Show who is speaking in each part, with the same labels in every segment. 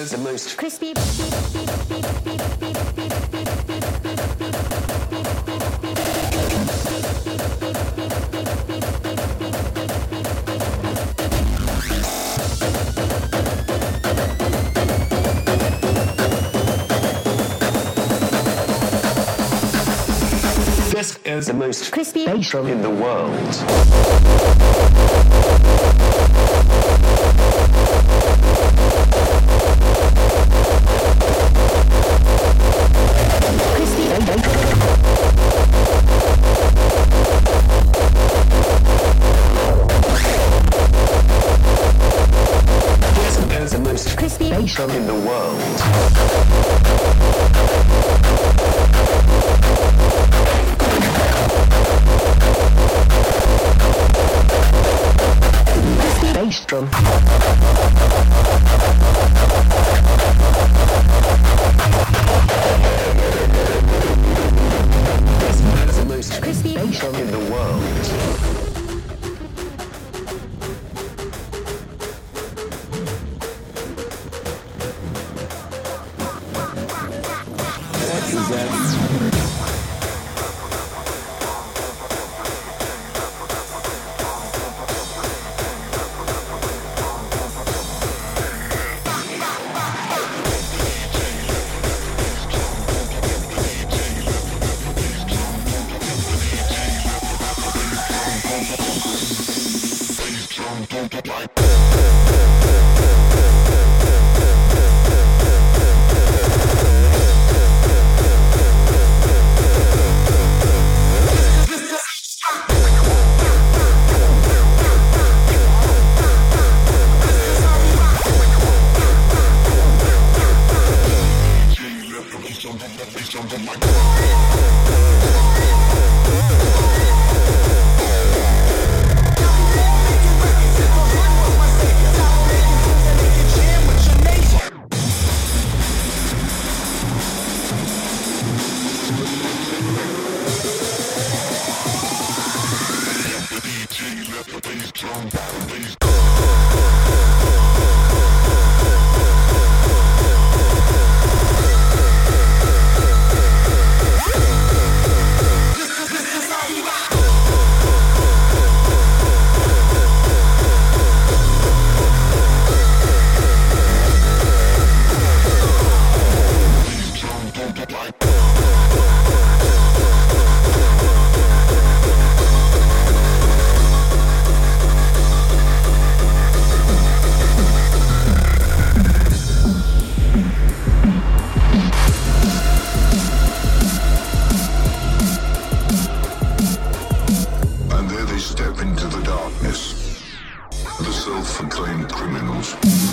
Speaker 1: is the most
Speaker 2: crispy.
Speaker 1: This is the most
Speaker 2: Crispy.
Speaker 1: bass drum in the world. In the world.
Speaker 3: Criminals.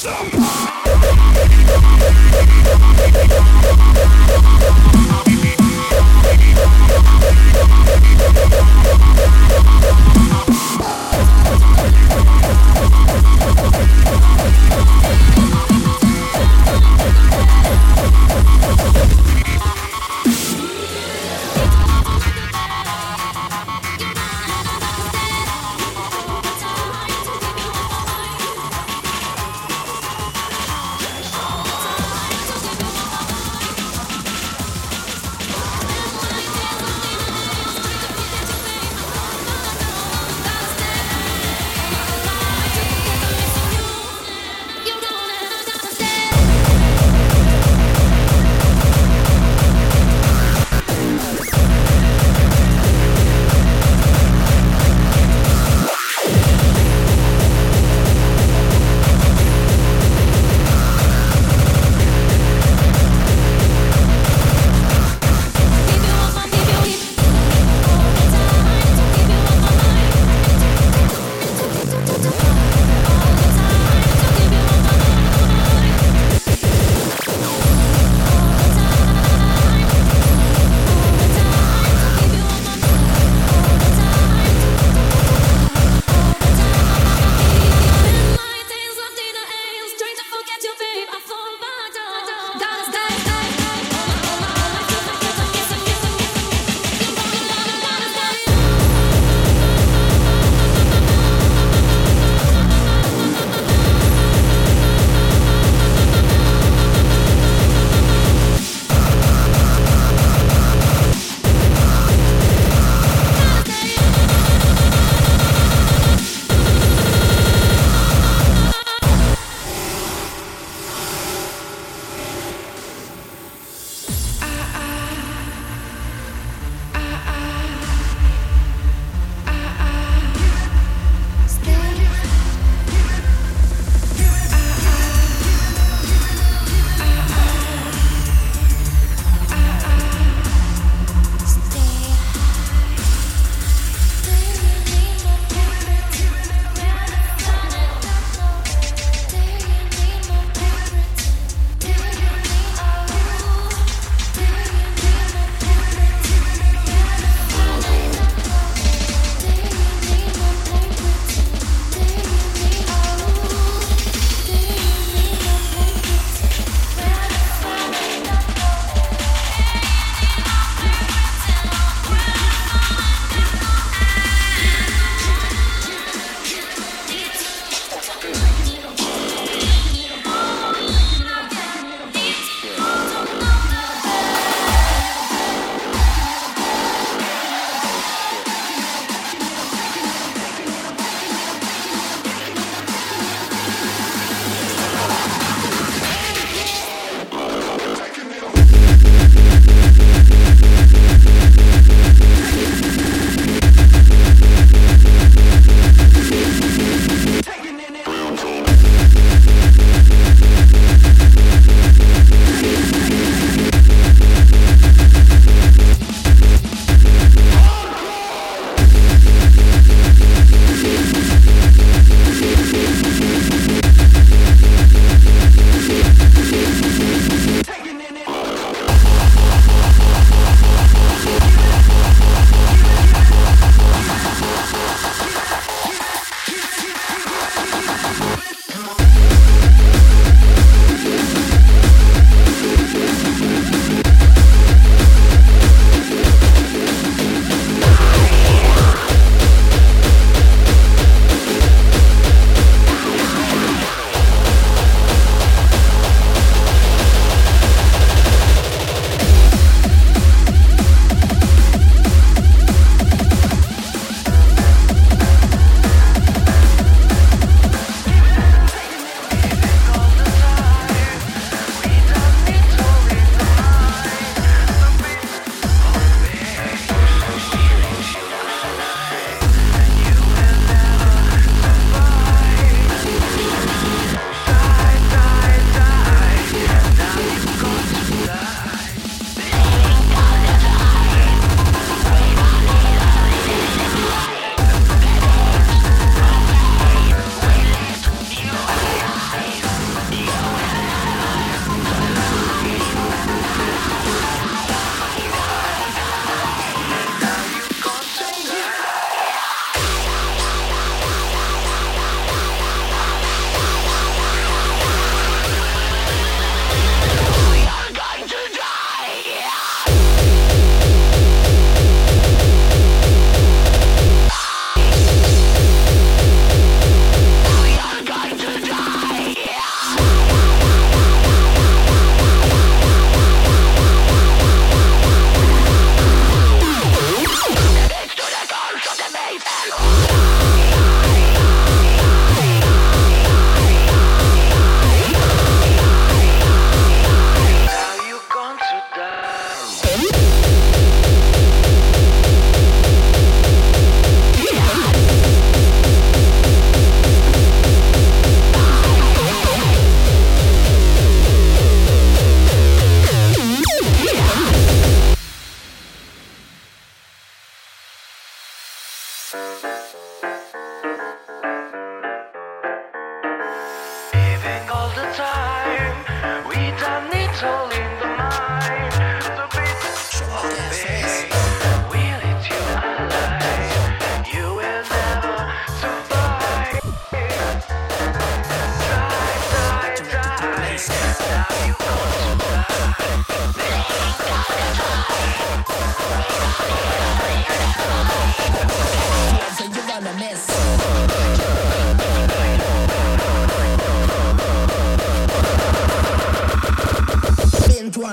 Speaker 3: Some.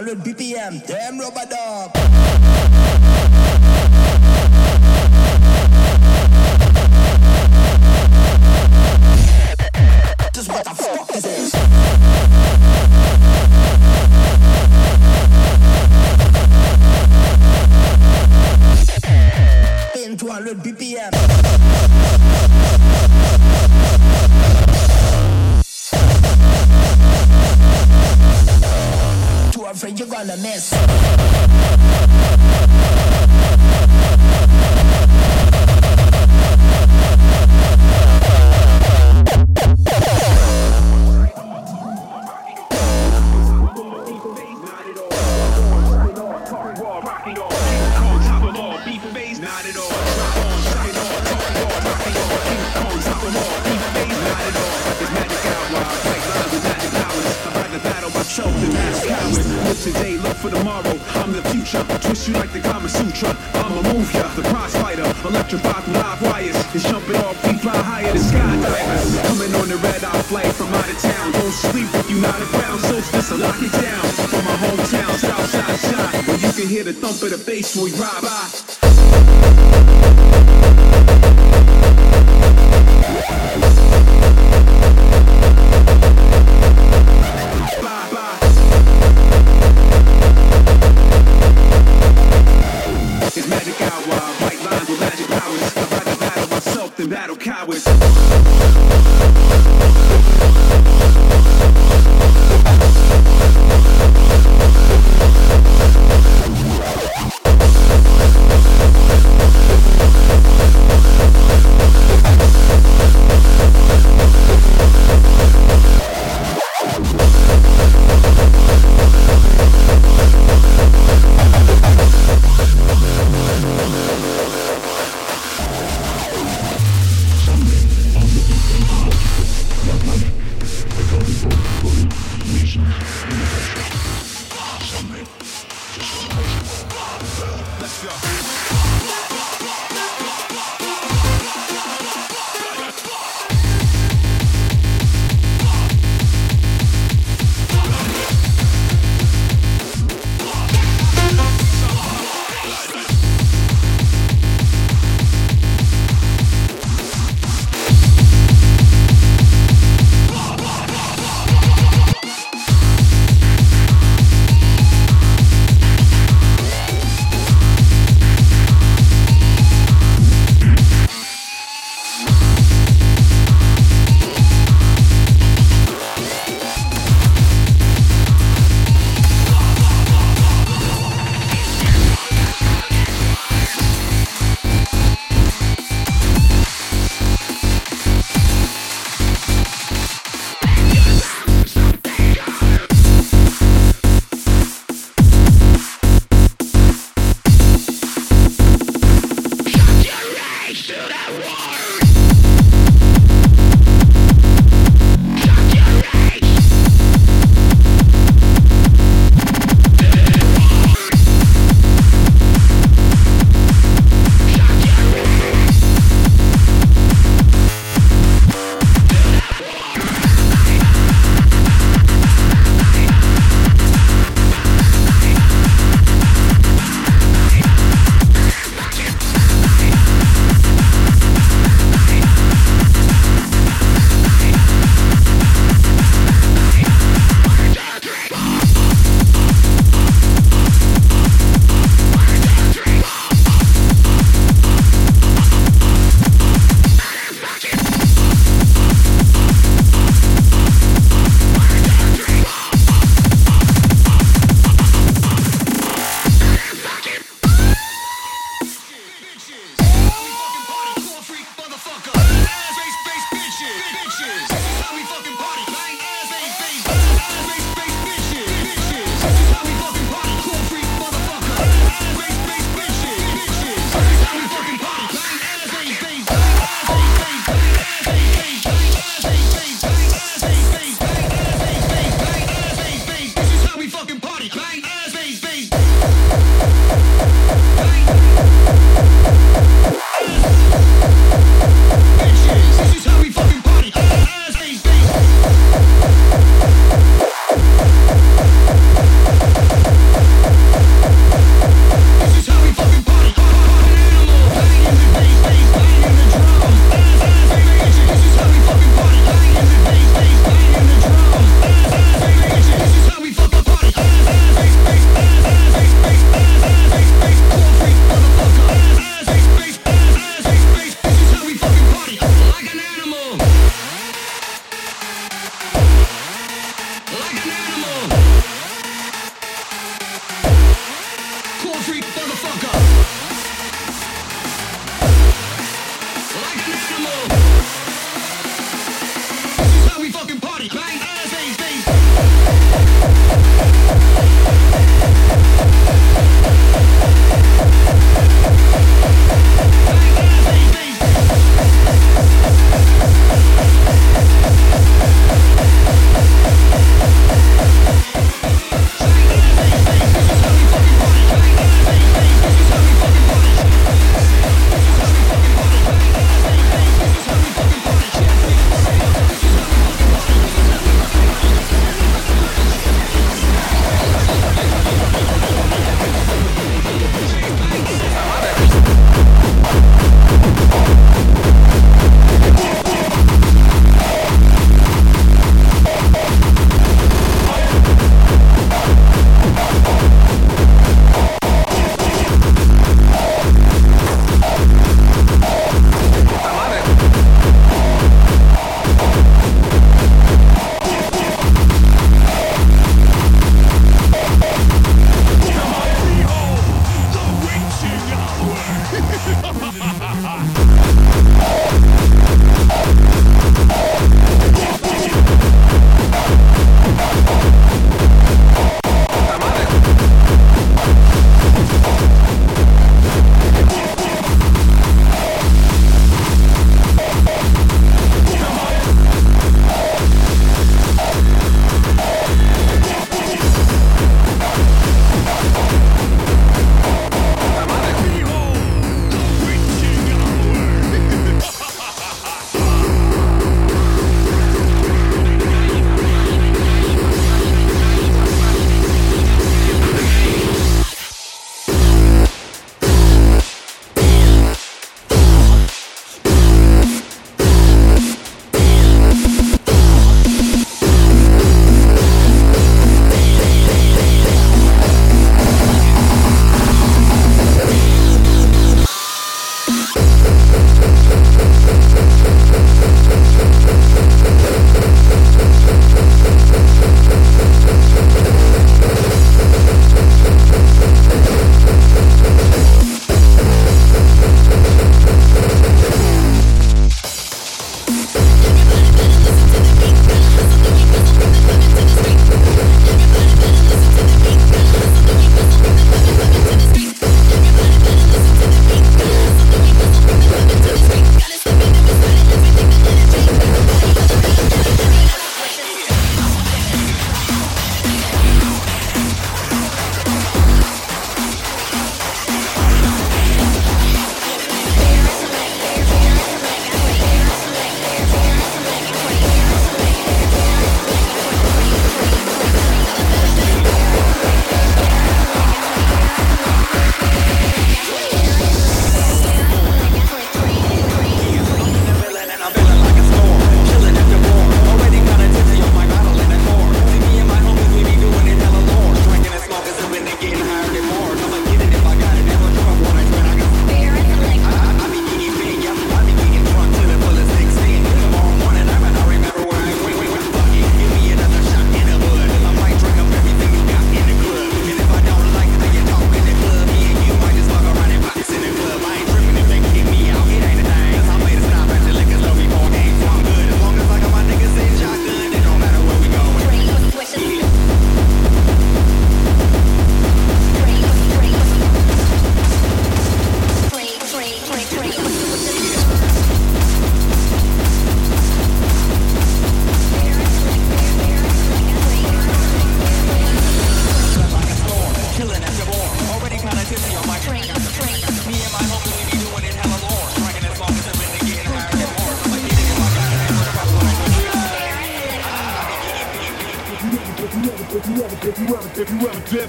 Speaker 4: 200 BPM, damn rubber dub. on the.
Speaker 5: Today, look for tomorrow. I'm the future. Twist you like the Kama Sutra. I'ma move ya. The prize fighter. Electrify through live wires. It's jumping off. We fly higher than skydivers. Coming on the red eye flight from out of town. Don't sleep if you not around. So just lock it down. From my hometown, Southside shot. Where you can hear the thump of the bass when we ride by. Bye, powers. I'd rather battle myself than battle cowards.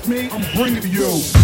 Speaker 4: me, I'm bringing you.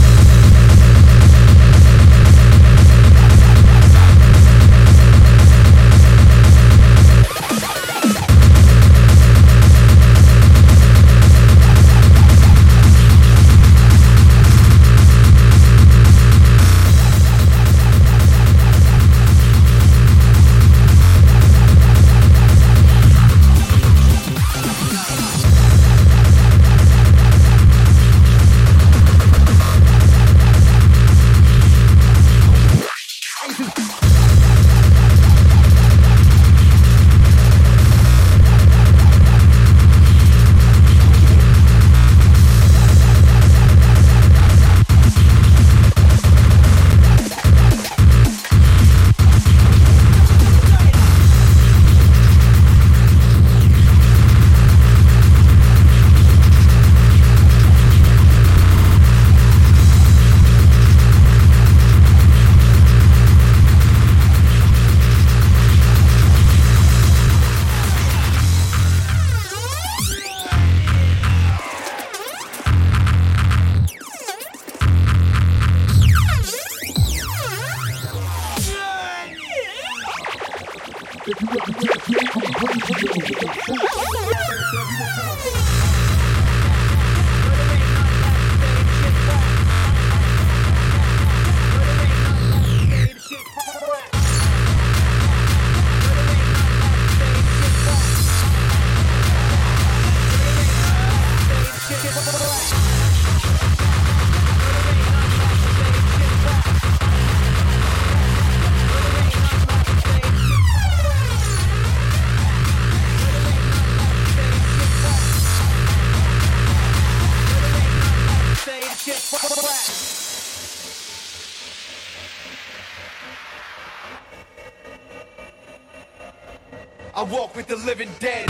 Speaker 4: With the living dead.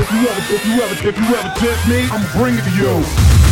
Speaker 6: If you ever, if you ever, tempt me, I'ma bring it to you.